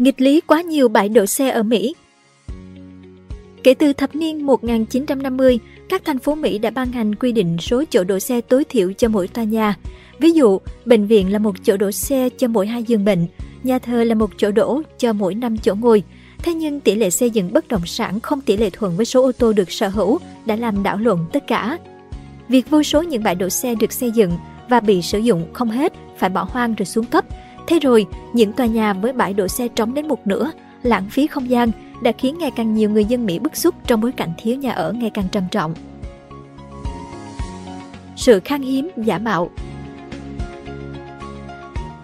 nghịch lý quá nhiều bãi đỗ xe ở Mỹ. Kể từ thập niên 1950, các thành phố Mỹ đã ban hành quy định số chỗ đỗ xe tối thiểu cho mỗi tòa nhà. Ví dụ, bệnh viện là một chỗ đỗ xe cho mỗi hai giường bệnh, nhà thờ là một chỗ đỗ cho mỗi năm chỗ ngồi. Thế nhưng tỷ lệ xây dựng bất động sản không tỷ lệ thuận với số ô tô được sở hữu đã làm đảo lộn tất cả. Việc vô số những bãi đỗ xe được xây dựng và bị sử dụng không hết phải bỏ hoang rồi xuống cấp. Thế rồi, những tòa nhà với bãi đỗ xe trống đến một nửa, lãng phí không gian đã khiến ngày càng nhiều người dân Mỹ bức xúc trong bối cảnh thiếu nhà ở ngày càng trầm trọng. Sự khan hiếm giả mạo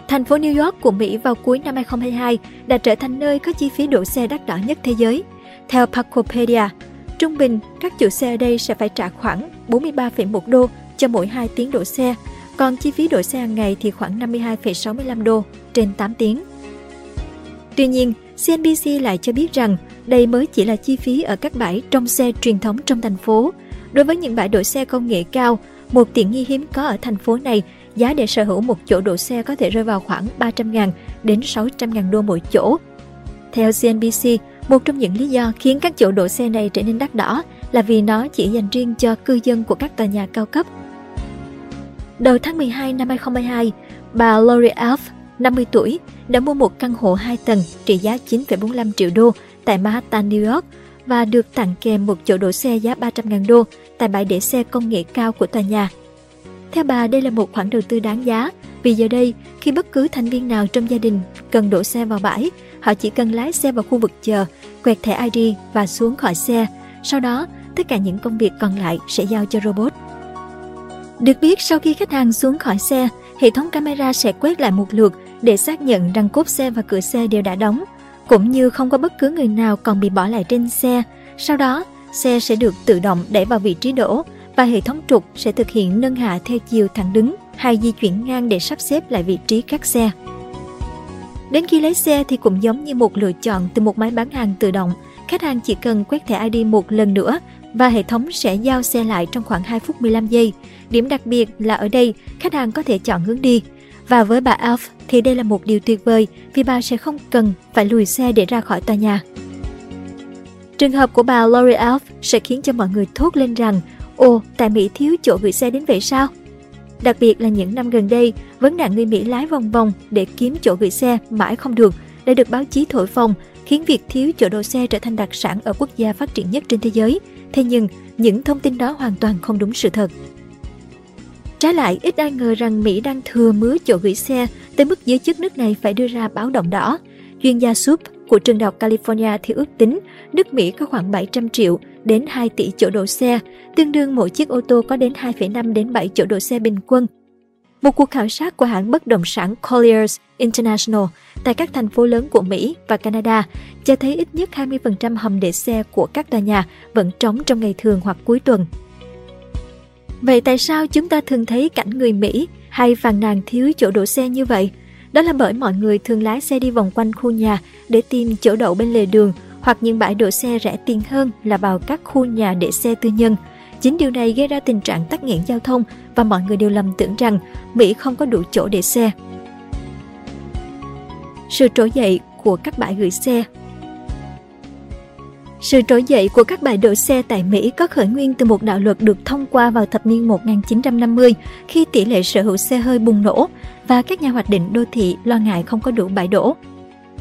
Thành phố New York của Mỹ vào cuối năm 2022 đã trở thành nơi có chi phí đỗ xe đắt đỏ nhất thế giới. Theo Parkopedia, trung bình các chủ xe ở đây sẽ phải trả khoảng 43,1 đô cho mỗi 2 tiếng đỗ xe, còn chi phí đổi xe hàng ngày thì khoảng 52,65 đô trên 8 tiếng. Tuy nhiên, CNBC lại cho biết rằng đây mới chỉ là chi phí ở các bãi trong xe truyền thống trong thành phố. Đối với những bãi đổi xe công nghệ cao, một tiện nghi hiếm có ở thành phố này, giá để sở hữu một chỗ đổ xe có thể rơi vào khoảng 300.000 đến 600.000 đô mỗi chỗ. Theo CNBC, một trong những lý do khiến các chỗ đổ xe này trở nên đắt đỏ là vì nó chỉ dành riêng cho cư dân của các tòa nhà cao cấp. Đầu tháng 12 năm 2022, bà Lori Alf, 50 tuổi, đã mua một căn hộ 2 tầng trị giá 9,45 triệu đô tại Manhattan, New York và được tặng kèm một chỗ đỗ xe giá 300.000 đô tại bãi để xe công nghệ cao của tòa nhà. Theo bà, đây là một khoản đầu tư đáng giá vì giờ đây, khi bất cứ thành viên nào trong gia đình cần đổ xe vào bãi, họ chỉ cần lái xe vào khu vực chờ, quẹt thẻ ID và xuống khỏi xe. Sau đó, tất cả những công việc còn lại sẽ giao cho robot. Được biết, sau khi khách hàng xuống khỏi xe, hệ thống camera sẽ quét lại một lượt để xác nhận rằng cốp xe và cửa xe đều đã đóng, cũng như không có bất cứ người nào còn bị bỏ lại trên xe. Sau đó, xe sẽ được tự động đẩy vào vị trí đổ và hệ thống trục sẽ thực hiện nâng hạ theo chiều thẳng đứng hay di chuyển ngang để sắp xếp lại vị trí các xe. Đến khi lấy xe thì cũng giống như một lựa chọn từ một máy bán hàng tự động, khách hàng chỉ cần quét thẻ ID một lần nữa và hệ thống sẽ giao xe lại trong khoảng 2 phút 15 giây. Điểm đặc biệt là ở đây, khách hàng có thể chọn hướng đi. Và với bà Alf thì đây là một điều tuyệt vời vì bà sẽ không cần phải lùi xe để ra khỏi tòa nhà. Trường hợp của bà Lori Alf sẽ khiến cho mọi người thốt lên rằng Ồ, tại Mỹ thiếu chỗ gửi xe đến vậy sao? Đặc biệt là những năm gần đây, vấn nạn người Mỹ lái vòng vòng để kiếm chỗ gửi xe mãi không được đã được báo chí thổi phồng, khiến việc thiếu chỗ đỗ xe trở thành đặc sản ở quốc gia phát triển nhất trên thế giới. Thế nhưng, những thông tin đó hoàn toàn không đúng sự thật. Trái lại, ít ai ngờ rằng Mỹ đang thừa mứa chỗ gửi xe tới mức giới chức nước này phải đưa ra báo động đỏ. Chuyên gia Sup của trường đại học California thì ước tính nước Mỹ có khoảng 700 triệu đến 2 tỷ chỗ đỗ xe, tương đương mỗi chiếc ô tô có đến 2,5 đến 7 chỗ đỗ xe bình quân. Một cuộc khảo sát của hãng bất động sản Colliers International tại các thành phố lớn của Mỹ và Canada cho thấy ít nhất 20% hầm để xe của các tòa nhà vẫn trống trong ngày thường hoặc cuối tuần. Vậy tại sao chúng ta thường thấy cảnh người Mỹ hay phàn nàn thiếu chỗ đổ xe như vậy? Đó là bởi mọi người thường lái xe đi vòng quanh khu nhà để tìm chỗ đậu bên lề đường hoặc những bãi đổ xe rẻ tiền hơn là vào các khu nhà để xe tư nhân. Chính điều này gây ra tình trạng tắc nghẽn giao thông và mọi người đều lầm tưởng rằng Mỹ không có đủ chỗ để xe. Sự trỗi dậy của các bãi gửi xe sự trỗi dậy của các bãi đỗ xe tại Mỹ có khởi nguyên từ một đạo luật được thông qua vào thập niên 1950 khi tỷ lệ sở hữu xe hơi bùng nổ và các nhà hoạch định đô thị lo ngại không có đủ bãi đỗ.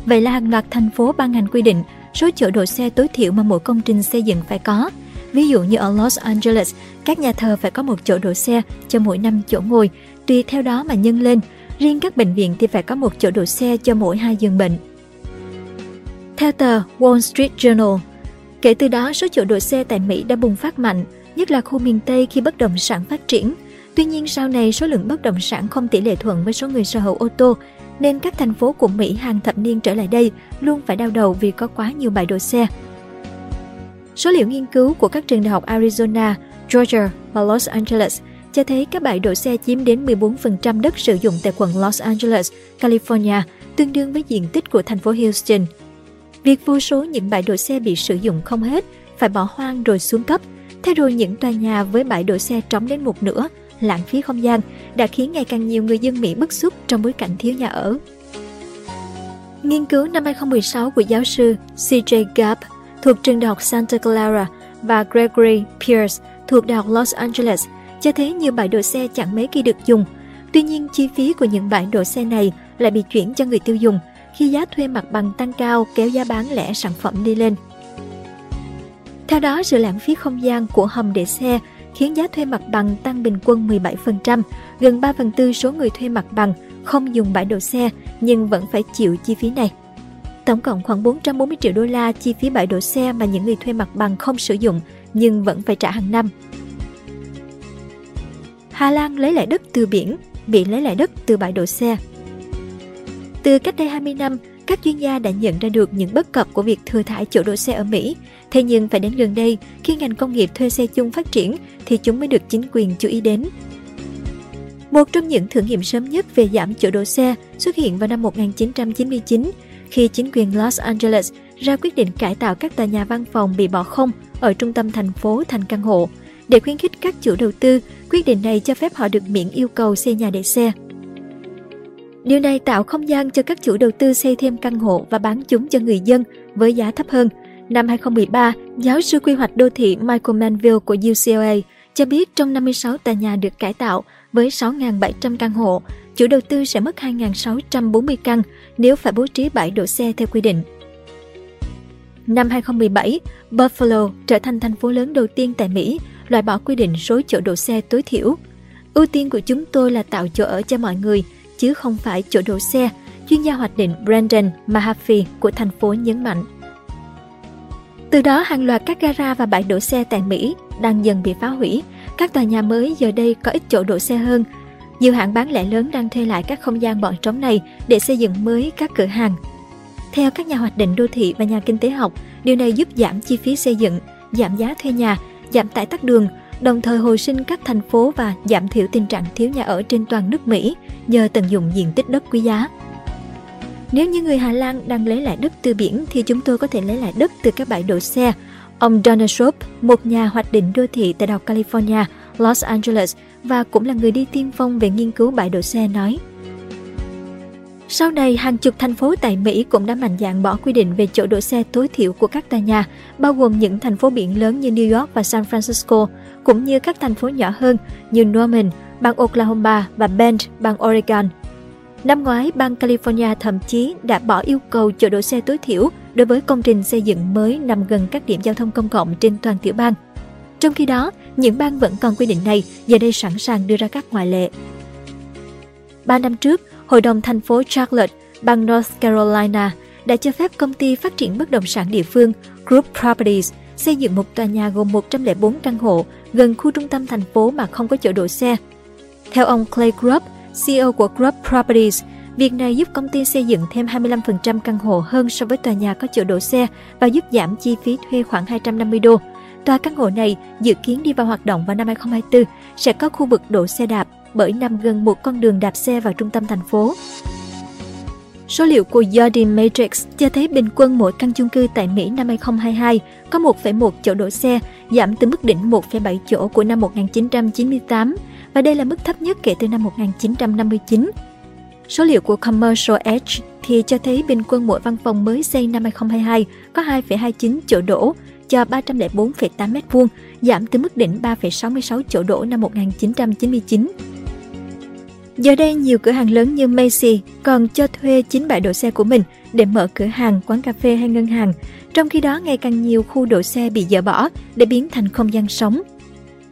Vậy là hàng loạt thành phố ban hành quy định số chỗ đỗ xe tối thiểu mà mỗi công trình xây dựng phải có. Ví dụ như ở Los Angeles, các nhà thờ phải có một chỗ đỗ xe cho mỗi năm chỗ ngồi, tùy theo đó mà nhân lên. Riêng các bệnh viện thì phải có một chỗ đỗ xe cho mỗi hai giường bệnh. Theo tờ Wall Street Journal, kể từ đó số chỗ đỗ xe tại Mỹ đã bùng phát mạnh, nhất là khu miền Tây khi bất động sản phát triển. Tuy nhiên sau này số lượng bất động sản không tỷ lệ thuận với số người sở hữu ô tô nên các thành phố của Mỹ hàng thập niên trở lại đây luôn phải đau đầu vì có quá nhiều bãi đỗ xe. Số liệu nghiên cứu của các trường đại học Arizona, Georgia và Los Angeles cho thấy các bãi đỗ xe chiếm đến 14% đất sử dụng tại quận Los Angeles, California, tương đương với diện tích của thành phố Houston. Việc vô số những bãi đỗ xe bị sử dụng không hết, phải bỏ hoang rồi xuống cấp, thế rồi những tòa nhà với bãi đỗ xe trống đến một nửa lãng phí không gian đã khiến ngày càng nhiều người dân Mỹ bức xúc trong bối cảnh thiếu nhà ở. Nghiên cứu năm 2016 của giáo sư CJ Gabb thuộc trường đại học Santa Clara và Gregory Pierce thuộc đại học Los Angeles cho thấy nhiều bãi đỗ xe chẳng mấy khi được dùng. Tuy nhiên, chi phí của những bãi đỗ xe này lại bị chuyển cho người tiêu dùng khi giá thuê mặt bằng tăng cao kéo giá bán lẻ sản phẩm đi lên. Theo đó, sự lãng phí không gian của hầm để xe khiến giá thuê mặt bằng tăng bình quân 17%, gần 3 phần tư số người thuê mặt bằng không dùng bãi đỗ xe nhưng vẫn phải chịu chi phí này. Tổng cộng khoảng 440 triệu đô la chi phí bãi đổ xe mà những người thuê mặt bằng không sử dụng nhưng vẫn phải trả hàng năm. Hà Lan lấy lại đất từ biển, bị lấy lại đất từ bãi đổ xe. Từ cách đây 20 năm, các chuyên gia đã nhận ra được những bất cập của việc thừa thải chỗ đỗ xe ở Mỹ. Thế nhưng phải đến gần đây, khi ngành công nghiệp thuê xe chung phát triển thì chúng mới được chính quyền chú ý đến. Một trong những thử nghiệm sớm nhất về giảm chỗ đỗ xe xuất hiện vào năm 1999 khi chính quyền Los Angeles ra quyết định cải tạo các tòa nhà văn phòng bị bỏ không ở trung tâm thành phố thành căn hộ. Để khuyến khích các chủ đầu tư, quyết định này cho phép họ được miễn yêu cầu xây nhà để xe. Điều này tạo không gian cho các chủ đầu tư xây thêm căn hộ và bán chúng cho người dân với giá thấp hơn. Năm 2013, giáo sư quy hoạch đô thị Michael Manville của UCLA cho biết trong 56 tòa nhà được cải tạo với 6.700 căn hộ, chủ đầu tư sẽ mất 2.640 căn nếu phải bố trí bãi đỗ xe theo quy định. Năm 2017, Buffalo trở thành thành phố lớn đầu tiên tại Mỹ loại bỏ quy định số chỗ đỗ xe tối thiểu. Ưu tiên của chúng tôi là tạo chỗ ở cho mọi người, chứ không phải chỗ đỗ xe, chuyên gia hoạch định Brandon Mahaffey của thành phố nhấn mạnh. Từ đó, hàng loạt các gara và bãi đỗ xe tại Mỹ đang dần bị phá hủy. Các tòa nhà mới giờ đây có ít chỗ đổ xe hơn. Nhiều hãng bán lẻ lớn đang thuê lại các không gian bọn trống này để xây dựng mới các cửa hàng. Theo các nhà hoạch định đô thị và nhà kinh tế học, điều này giúp giảm chi phí xây dựng, giảm giá thuê nhà, giảm tải tắc đường, đồng thời hồi sinh các thành phố và giảm thiểu tình trạng thiếu nhà ở trên toàn nước Mỹ nhờ tận dụng diện tích đất quý giá. Nếu như người Hà Lan đang lấy lại đất từ biển thì chúng tôi có thể lấy lại đất từ các bãi đổ xe. Ông Donald Shop, một nhà hoạch định đô thị tại Đại học California, Los Angeles và cũng là người đi tiên phong về nghiên cứu bãi đỗ xe nói. Sau này, hàng chục thành phố tại Mỹ cũng đã mạnh dạn bỏ quy định về chỗ đỗ xe tối thiểu của các tòa nhà, bao gồm những thành phố biển lớn như New York và San Francisco, cũng như các thành phố nhỏ hơn như Norman, bang Oklahoma và Bend, bang Oregon. Năm ngoái, bang California thậm chí đã bỏ yêu cầu chỗ đỗ xe tối thiểu đối với công trình xây dựng mới nằm gần các điểm giao thông công cộng trên toàn tiểu bang. Trong khi đó, những bang vẫn còn quy định này, giờ đây sẵn sàng đưa ra các ngoại lệ. Ba năm trước, Hội đồng thành phố Charlotte, bang North Carolina đã cho phép công ty phát triển bất động sản địa phương Group Properties xây dựng một tòa nhà gồm 104 căn hộ gần khu trung tâm thành phố mà không có chỗ đỗ xe. Theo ông Clay Grubb, CEO của Group Properties, việc này giúp công ty xây dựng thêm 25% căn hộ hơn so với tòa nhà có chỗ đỗ xe và giúp giảm chi phí thuê khoảng 250 đô. Tòa căn hộ này dự kiến đi vào hoạt động vào năm 2024 sẽ có khu vực đỗ xe đạp bởi nằm gần một con đường đạp xe vào trung tâm thành phố. Số liệu của Yardi Matrix cho thấy bình quân mỗi căn chung cư tại Mỹ năm 2022 có 1,1 chỗ đỗ xe, giảm từ mức đỉnh 1,7 chỗ của năm 1998 và đây là mức thấp nhất kể từ năm 1959. Số liệu của Commercial Edge thì cho thấy bình quân mỗi văn phòng mới xây năm 2022 có 2,29 chỗ đỗ cho 304,8 m2, giảm từ mức đỉnh 3,66 chỗ đỗ năm 1999. Giờ đây, nhiều cửa hàng lớn như Macy còn cho thuê chính bãi đỗ xe của mình để mở cửa hàng, quán cà phê hay ngân hàng. Trong khi đó, ngày càng nhiều khu đỗ xe bị dỡ bỏ để biến thành không gian sống.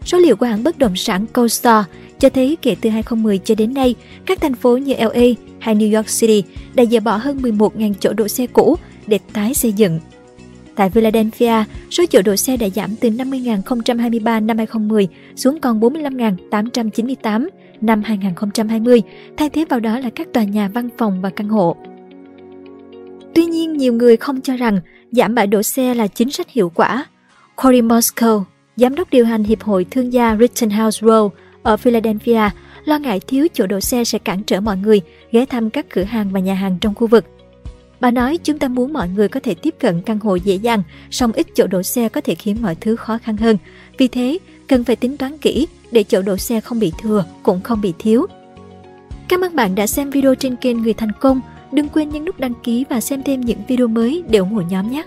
Số liệu của hãng bất động sản CoStar cho thấy kể từ 2010 cho đến nay, các thành phố như LA hay New York City đã dỡ bỏ hơn 11.000 chỗ đỗ xe cũ để tái xây dựng. Tại Philadelphia, số chỗ đỗ xe đã giảm từ 50.023 năm 2010 xuống còn 45.898 năm 2020, thay thế vào đó là các tòa nhà văn phòng và căn hộ. Tuy nhiên, nhiều người không cho rằng giảm bãi đỗ xe là chính sách hiệu quả. Cory Moscow, giám đốc điều hành Hiệp hội Thương gia Rittenhouse Row ở Philadelphia, lo ngại thiếu chỗ đỗ xe sẽ cản trở mọi người ghé thăm các cửa hàng và nhà hàng trong khu vực. Bà nói chúng ta muốn mọi người có thể tiếp cận căn hộ dễ dàng, song ít chỗ đỗ xe có thể khiến mọi thứ khó khăn hơn. Vì thế, cần phải tính toán kỹ để chỗ đỗ xe không bị thừa cũng không bị thiếu. Cảm ơn bạn đã xem video trên kênh Người Thành Công. Đừng quên nhấn nút đăng ký và xem thêm những video mới để ủng hộ nhóm nhé!